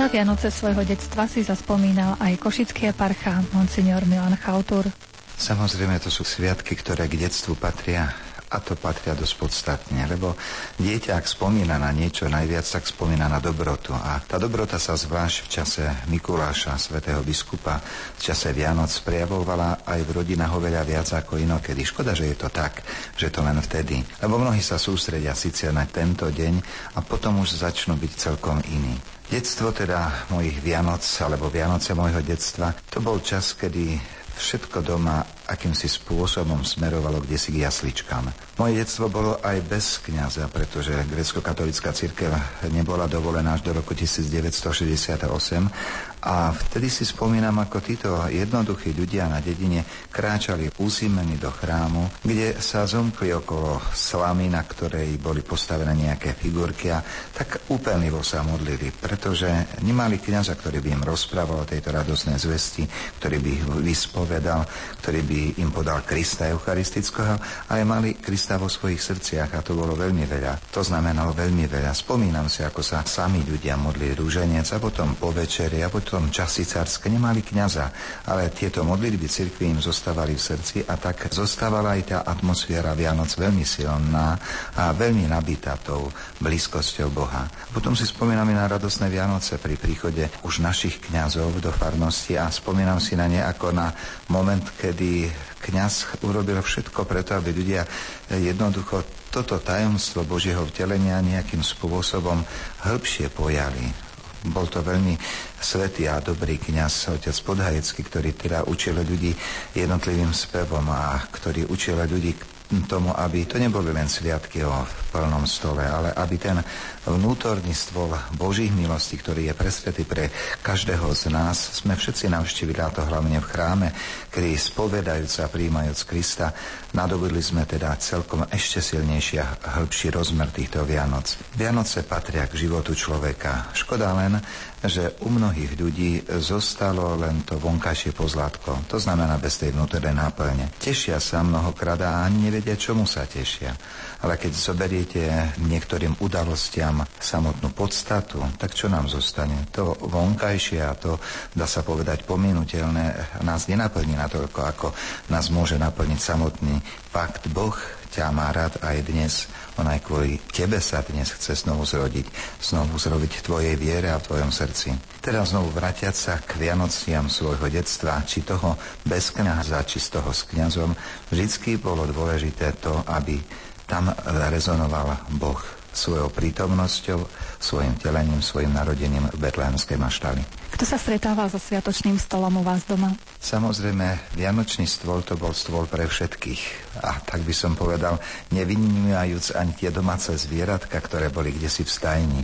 B: Vianoce svojho detstva si zaspomínal aj košický eparcha Monsignor Milan Chautur.
H: Samozrejme, to sú sviatky, ktoré k detstvu patria a to patria dosť podstatne, lebo dieťa, ak spomína na niečo najviac, tak spomína na dobrotu. A tá dobrota sa zvlášť v čase Mikuláša, svätého biskupa, v čase Vianoc prejavovala aj v rodinách oveľa viac ako inokedy. Škoda, že je to tak, že to len vtedy. Lebo mnohí sa sústredia síce na tento deň a potom už začnú byť celkom iní. Detstvo teda mojich Vianoc, alebo Vianoce môjho detstva, to bol čas, kedy všetko doma akýmsi spôsobom smerovalo kde si k jasličkám. Moje detstvo bolo aj bez kniaza, pretože grecko-katolická církev nebola dovolená až do roku 1968 a vtedy si spomínam, ako títo jednoduchí ľudia na dedine kráčali úzimení do chrámu, kde sa zomkli okolo slamy, na ktorej boli postavené nejaké figurky a tak úplnivo sa modlili, pretože nemali kniaza, ktorý by im rozprával o tejto radosnej zvesti, ktorý by ich vyspovedal, ktorý by im podal Krista Eucharistického, ale mali Krista vo svojich srdciach a to bolo veľmi veľa. To znamenalo veľmi veľa. Spomínam si, ako sa sami ľudia modlili rúženec a potom po večeri a potom časy carské nemali kňaza, ale tieto modlitby cirkvi im zostávali v srdci a tak zostávala aj tá atmosféra Vianoc veľmi silná a veľmi nabitá tou blízkosťou Boha. Potom si spomíname na radosné Vianoce pri príchode už našich kňazov do farnosti a spomínam si na ne ako na moment, kedy kňaz urobil všetko preto, aby ľudia jednoducho toto tajomstvo Božieho vtelenia nejakým spôsobom hĺbšie pojali. Bol to veľmi svetý a dobrý kňaz, otec Podhajecký, ktorý teda učil ľudí jednotlivým spevom a ktorý učil ľudí tomu, aby to neboli len sviatky o plnom stole, ale aby ten vnútorný stôl Božích milostí, ktorý je presvetý pre každého z nás, sme všetci navštívili, a to hlavne v chráme, kedy spovedajúc a príjmajúc Krista, nadobudli sme teda celkom ešte silnejší a hĺbší rozmer týchto Vianoc. Vianoce patria k životu človeka. Škoda len, že u mnohých ľudí zostalo len to vonkajšie pozlátko. To znamená bez tej vnútornej náplne. Tešia sa mnohokrát a ani nevedia, čomu sa tešia. Ale keď zoberiete niektorým udalostiam samotnú podstatu, tak čo nám zostane? To vonkajšie a to, dá sa povedať, pominutelné nás nenaplní natoľko, ako nás môže naplniť samotný fakt Boh ťa má rád aj dnes. On aj kvôli tebe sa dnes chce znovu zrodiť. Znovu zrobiť tvojej viere a v tvojom srdci. Teraz znovu vratiať sa k Vianociam svojho detstva, či toho bez kniaza, či z toho s kňazom, vždycky bolo dôležité to, aby tam rezonoval Boh svojou prítomnosťou, svojim telením, svojim narodením v Betlehemskej maštali.
B: Kto sa stretáva so sviatočným stolom u vás doma?
H: Samozrejme, Vianočný stôl to bol stôl pre všetkých. A tak by som povedal, nevynímajúc ani tie domáce zvieratka, ktoré boli kde si v stajni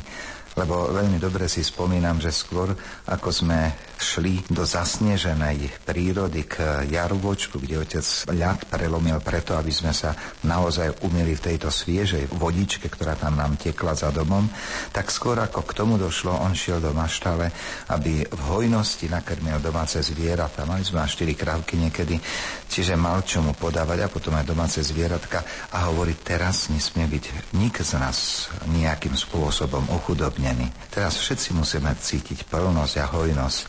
H: lebo veľmi dobre si spomínam, že skôr ako sme šli do zasneženej prírody k Jarubočku, kde otec ľad prelomil preto, aby sme sa naozaj umili v tejto sviežej vodičke, ktorá tam nám tekla za domom, tak skôr ako k tomu došlo, on šiel do maštale, aby v hojnosti nakrmil domáce zvieratá. Mali sme až 4 krávky niekedy, čiže mal čo mu podávať a potom aj domáce zvieratka a hovorí, teraz nesmie byť nik z nás nejakým spôsobom ochudobný naplnení. Teraz všetci musíme cítiť plnosť a hojnosť.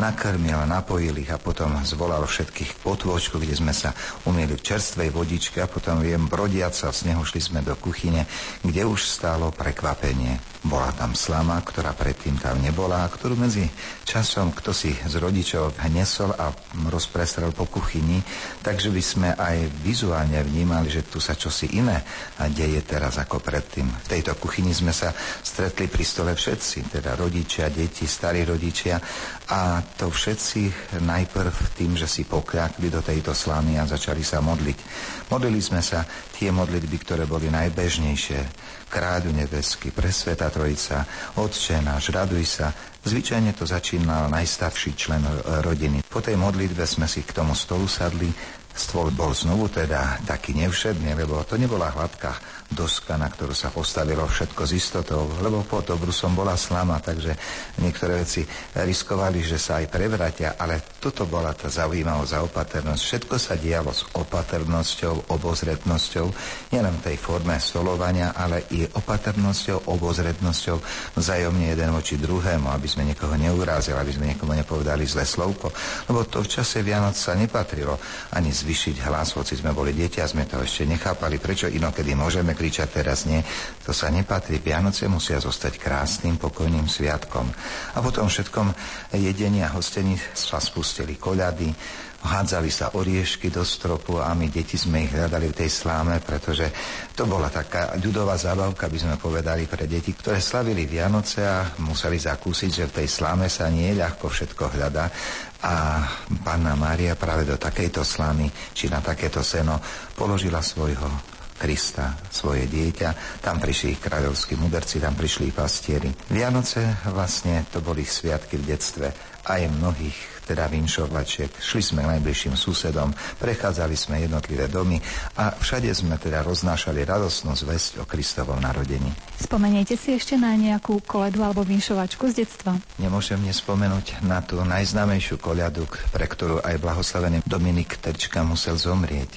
H: Nakrmil, napojil ich a potom zvolal všetkých k potôčku, kde sme sa umieli v čerstvej vodičke a potom viem brodiac sa z neho šli sme do kuchyne, kde už stálo prekvapenie. Bola tam slama, ktorá predtým tam nebola a ktorú medzi časom kto si z rodičov hnesol a rozprestrel po kuchyni, takže by sme aj vizuálne vnímali, že tu sa čosi iné a deje teraz ako predtým. V tejto kuchyni sme sa stretli pri stole všetci, teda rodičia, deti, starí rodičia a to všetci najprv tým, že si pokľakli do tejto slamy a začali sa modliť. Modlili sme sa tie modlitby, ktoré boli najbežnejšie kráľu nebeský, presveta trojica, Otče náš, raduj sa. Zvyčajne to začínal najstarší člen rodiny. Po tej modlitbe sme si k tomu stolu sadli, Stôl bol znovu teda taký nevšedný, lebo to nebola hladká doska, na ktorú sa postavilo všetko z istotou, lebo pod obrusom bola slama, takže niektoré veci riskovali, že sa aj prevratia, ale toto bola tá zaujímavosť a opatrnosť. Všetko sa dialo s opatrnosťou, obozretnosťou, nielen tej forme stolovania, ale i opatrnosťou, obozretnosťou vzájomne jeden voči druhému, aby sme niekoho neurázili, aby sme niekomu nepovedali zlé slovko. Lebo to v čase Vianoc sa nepatrilo ani zvyšiť hlas, hoci sme boli dieťa, sme to ešte nechápali, prečo inokedy môžeme kričať teraz nie. To sa nepatrí. Vianoce musia zostať krásnym, pokojným sviatkom. A potom všetkom jedení a hostení sa spustili koľady, hádzali sa oriešky do stropu a my deti sme ich hľadali v tej sláme, pretože to bola taká ľudová zábavka, by sme povedali, pre deti, ktoré slavili Vianoce a museli zakúsiť, že v tej sláme sa nie ľahko všetko hľadá. A Panna Mária práve do takejto slamy, či na takéto seno položila svojho Krista, svoje dieťa. Tam prišli ich kráľovskí mudrci, tam prišli pastieri. Vianoce vlastne to boli sviatky v detstve aj mnohých teda vinšovačiek. Šli sme k najbližším susedom, prechádzali sme jednotlivé domy a všade sme teda roznášali radosnú zväzť o Kristovom narodení.
B: Spomeniete si ešte na nejakú koledu alebo vinšovačku z detstva?
H: Nemôžem nespomenúť na tú najznámejšiu koľadu, pre ktorú aj blahoslavený Dominik Terčka musel zomrieť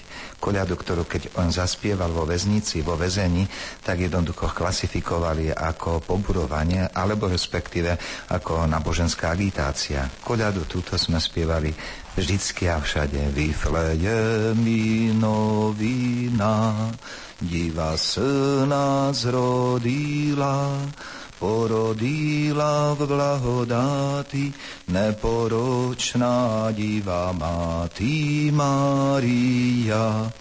H: koľadu, ktorú keď on zaspieval vo väznici, vo väzení, tak jednoducho klasifikovali ako poburovanie, alebo respektíve ako náboženská agitácia. Koľadu túto sme spievali vždycky a všade. Vyfleje mi novina, diva syna zrodila, porodila v blahodáti neporočná diva Máty Mária.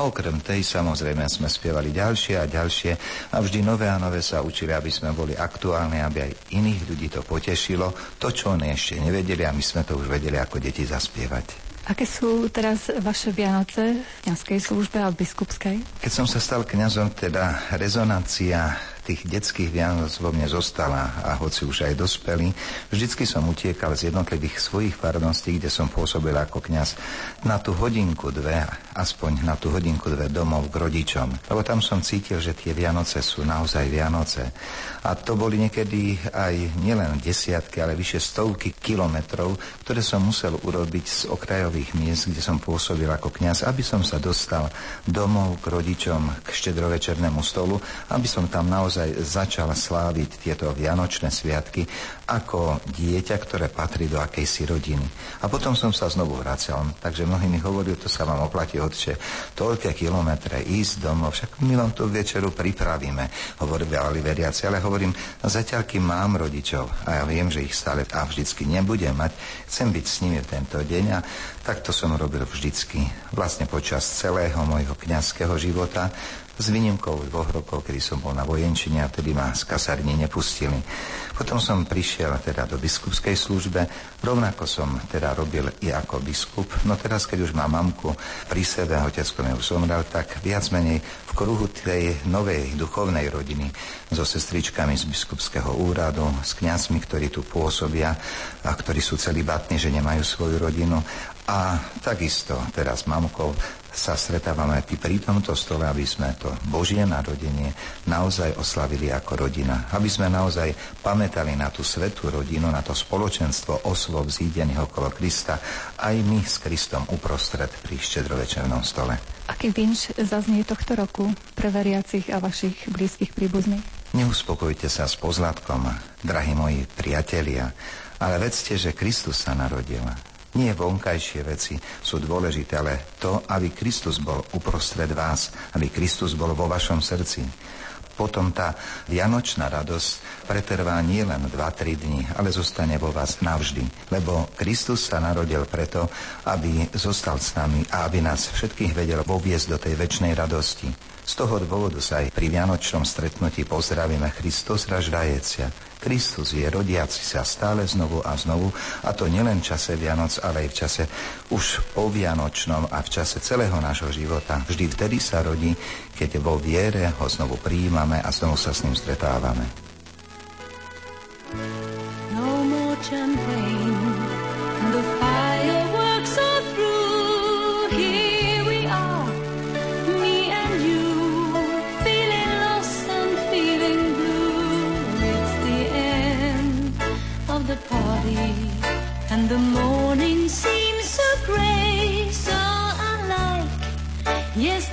H: A okrem tej samozrejme sme spievali ďalšie a ďalšie a vždy nové a nové sa učili, aby sme boli aktuálni, aby aj iných ľudí to potešilo, to, čo oni ešte nevedeli a my sme to už vedeli ako deti zaspievať.
B: Aké sú teraz vaše Vianoce v kniazkej službe a v biskupskej?
H: Keď som sa stal kňazom, teda rezonancia tých detských Vianoc vo mne zostala a hoci už aj dospelý, vždycky som utiekal z jednotlivých svojich farností, kde som pôsobil ako kňaz, na tú hodinku dve, aspoň na tú hodinku dve domov k rodičom. Lebo tam som cítil, že tie Vianoce sú naozaj Vianoce. A to boli niekedy aj nielen desiatky, ale vyše stovky kilometrov, ktoré som musel urobiť z okrajových miest, kde som pôsobil ako kňaz, aby som sa dostal domov k rodičom, k štedrovečernému stolu, aby som tam naozaj naozaj začal sláviť tieto vianočné sviatky ako dieťa, ktoré patrí do akejsi rodiny. A potom som sa znovu vracal. Takže mnohí mi hovorili, to sa vám oplatí, otče, toľké kilometre ísť domov, však my vám tú večeru pripravíme, hovorili veriaci, ale hovorím, zatiaľ, kým mám rodičov a ja viem, že ich stále a vždycky nebudem mať, chcem byť s nimi tento deň a takto som robil vždycky, vlastne počas celého môjho kňazského života, s výnimkou dvoch rokov, kedy som bol na vojenčine a vtedy ma z kasárne nepustili. Potom som prišiel teda do biskupskej službe, rovnako som teda robil i ako biskup. No teraz, keď už mám mamku pri sebe, otecko mi už zomrel, tak viac menej v kruhu tej novej duchovnej rodiny so sestričkami z biskupského úradu, s kňazmi, ktorí tu pôsobia a ktorí sú celibatní, že nemajú svoju rodinu. A takisto teraz mamkou sa stretávame aj pri tomto stole, aby sme to Božie narodenie naozaj oslavili ako rodina. Aby sme naozaj pamätali na tú svetú rodinu, na to spoločenstvo osôb zídených okolo Krista, aj my s Kristom uprostred pri štedrovečernom stole.
B: Aký vinš zaznie tohto roku pre veriacich a vašich blízkych príbuzných?
H: Neuspokojte sa s pozlatkom, drahí moji priatelia, ale vedzte, že Kristus sa narodil nie vonkajšie veci sú dôležité, ale to, aby Kristus bol uprostred vás, aby Kristus bol vo vašom srdci. Potom tá vianočná radosť pretrvá nie len 2-3 dní, ale zostane vo vás navždy. Lebo Kristus sa narodil preto, aby zostal s nami a aby nás všetkých vedel voviesť do tej väčšnej radosti. Z toho dôvodu sa aj pri vianočnom stretnutí pozdravíme Christus raždajecia. Kristus je rodiaci sa stále znovu a znovu, a to nielen v čase Vianoc, ale aj v čase už po Vianočnom a v čase celého nášho života. Vždy vtedy sa rodí, keď vo viere ho znovu prijímame a znovu sa s ním stretávame. No more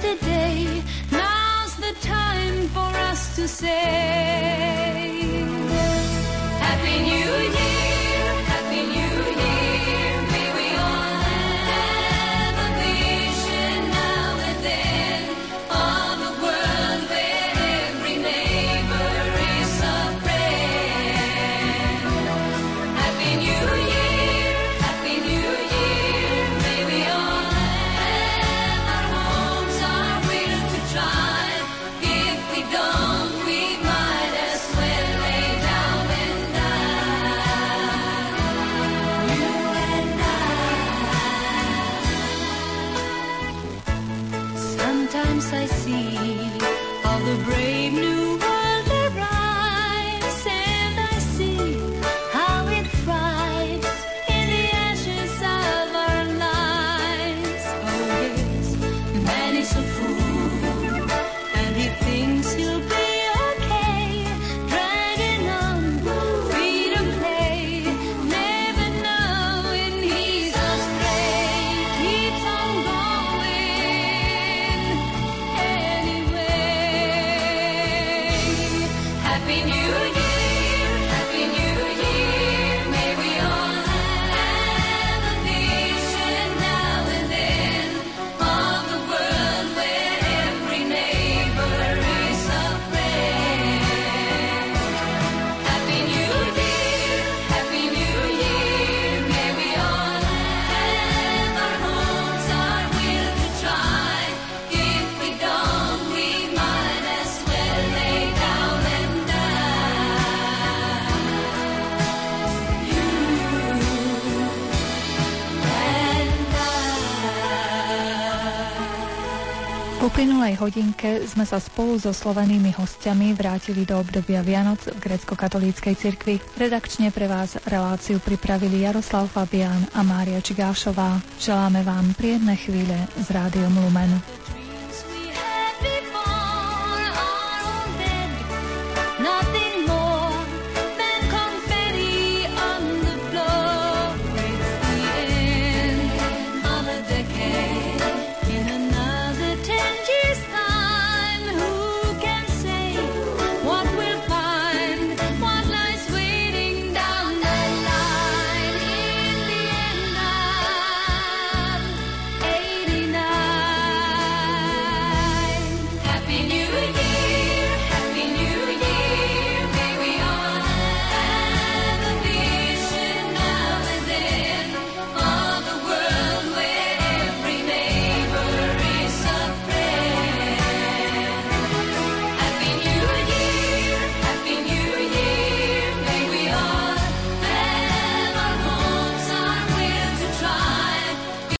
A: yesterday. Now's the time for us to say.
B: minulej hodinke sme sa spolu so slovenými hostiami vrátili do obdobia Vianoc v grecko-katolíckej cirkvi. Redakčne pre vás reláciu pripravili Jaroslav Fabian a Mária Čigášová. Želáme vám príjemné chvíle s rádiom Lumen.